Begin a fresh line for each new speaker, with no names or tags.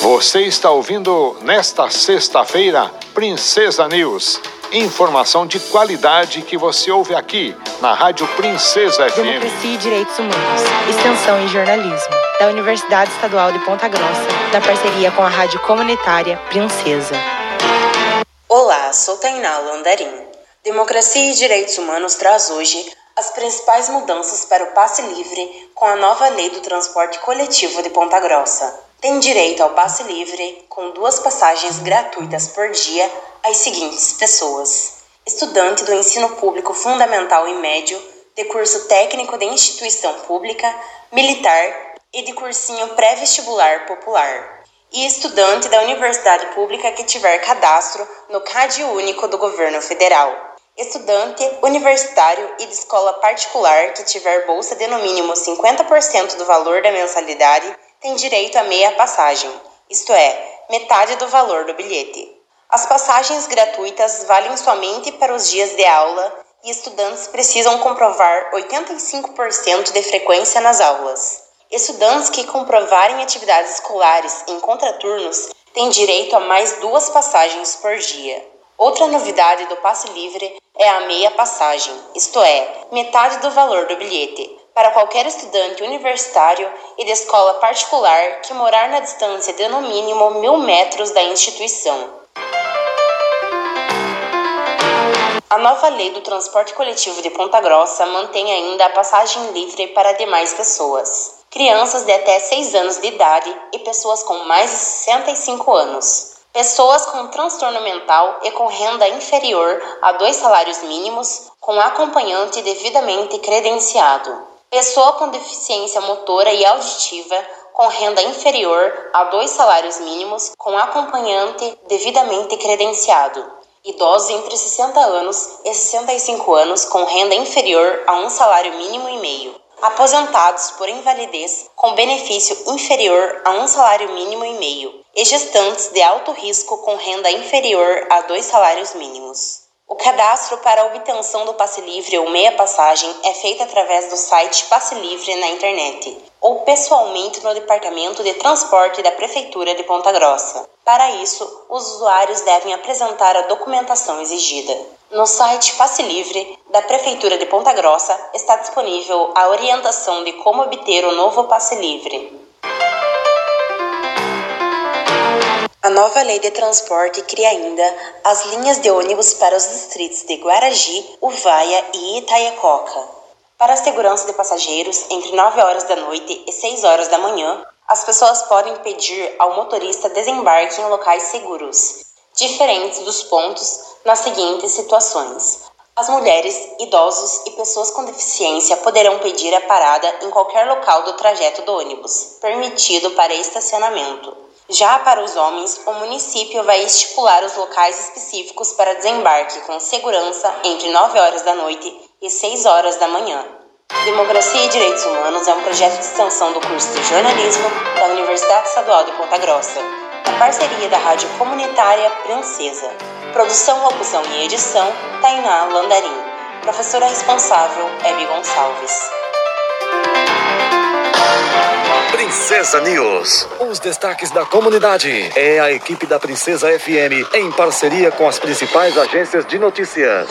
Você está ouvindo nesta sexta-feira Princesa News. Informação de qualidade que você ouve aqui na Rádio Princesa FM.
Democracia e Direitos Humanos, Extensão e Jornalismo, da Universidade Estadual de Ponta Grossa, da parceria com a Rádio Comunitária Princesa.
Olá, sou Tainá Landarim. Democracia e Direitos Humanos traz hoje as principais mudanças para o passe livre com a nova lei do transporte coletivo de Ponta Grossa tem direito ao passe livre com duas passagens gratuitas por dia às seguintes pessoas: estudante do ensino público fundamental e médio, de curso técnico de instituição pública, militar e de cursinho pré-vestibular popular, e estudante da universidade pública que tiver cadastro no CAD único do governo federal. Estudante universitário e de escola particular que tiver bolsa de no mínimo 50% do valor da mensalidade tem direito a meia passagem, isto é, metade do valor do bilhete. As passagens gratuitas valem somente para os dias de aula e estudantes precisam comprovar 85% de frequência nas aulas. Estudantes que comprovarem atividades escolares em contraturnos têm direito a mais duas passagens por dia. Outra novidade do passe livre é a meia passagem, isto é, metade do valor do bilhete, para qualquer estudante universitário e de escola particular que morar na distância de no mínimo mil metros da instituição. A nova lei do transporte coletivo de Ponta Grossa mantém ainda a passagem livre para demais pessoas, crianças de até 6 anos de idade e pessoas com mais de 65 anos. Pessoas com transtorno mental e com renda inferior a dois salários mínimos, com acompanhante devidamente credenciado pessoa com deficiência motora e auditiva com renda inferior a dois salários mínimos com acompanhante devidamente credenciado, idosos entre 60 anos e 65 anos com renda inferior a um salário mínimo e meio, aposentados por invalidez com benefício inferior a um salário mínimo e meio, e gestantes de alto risco com renda inferior a dois salários mínimos. O cadastro para obtenção do passe livre ou meia passagem é feito através do site Passe Livre na internet ou pessoalmente no Departamento de Transporte da Prefeitura de Ponta Grossa. Para isso, os usuários devem apresentar a documentação exigida. No site Passe Livre da Prefeitura de Ponta Grossa está disponível a orientação de como obter o novo passe livre. A nova lei de transporte cria ainda as linhas de ônibus para os distritos de Guaragi, Uvaia e Itaiacoca. Para a segurança de passageiros, entre 9 horas da noite e 6 horas da manhã, as pessoas podem pedir ao motorista desembarque em locais seguros, diferentes dos pontos nas seguintes situações. As mulheres, idosos e pessoas com deficiência poderão pedir a parada em qualquer local do trajeto do ônibus, permitido para estacionamento. Já para os homens, o município vai estipular os locais específicos para desembarque com segurança entre 9 horas da noite e 6 horas da manhã. Democracia e Direitos Humanos é um projeto de extensão do curso de jornalismo da Universidade Estadual de Ponta Grossa, na parceria da Rádio Comunitária Princesa. Produção, locução e edição, Tainá Landarim. Professora responsável, Hebe Gonçalves.
Princesa News. Os destaques da comunidade. É a equipe da Princesa FM em parceria com as principais agências de notícias.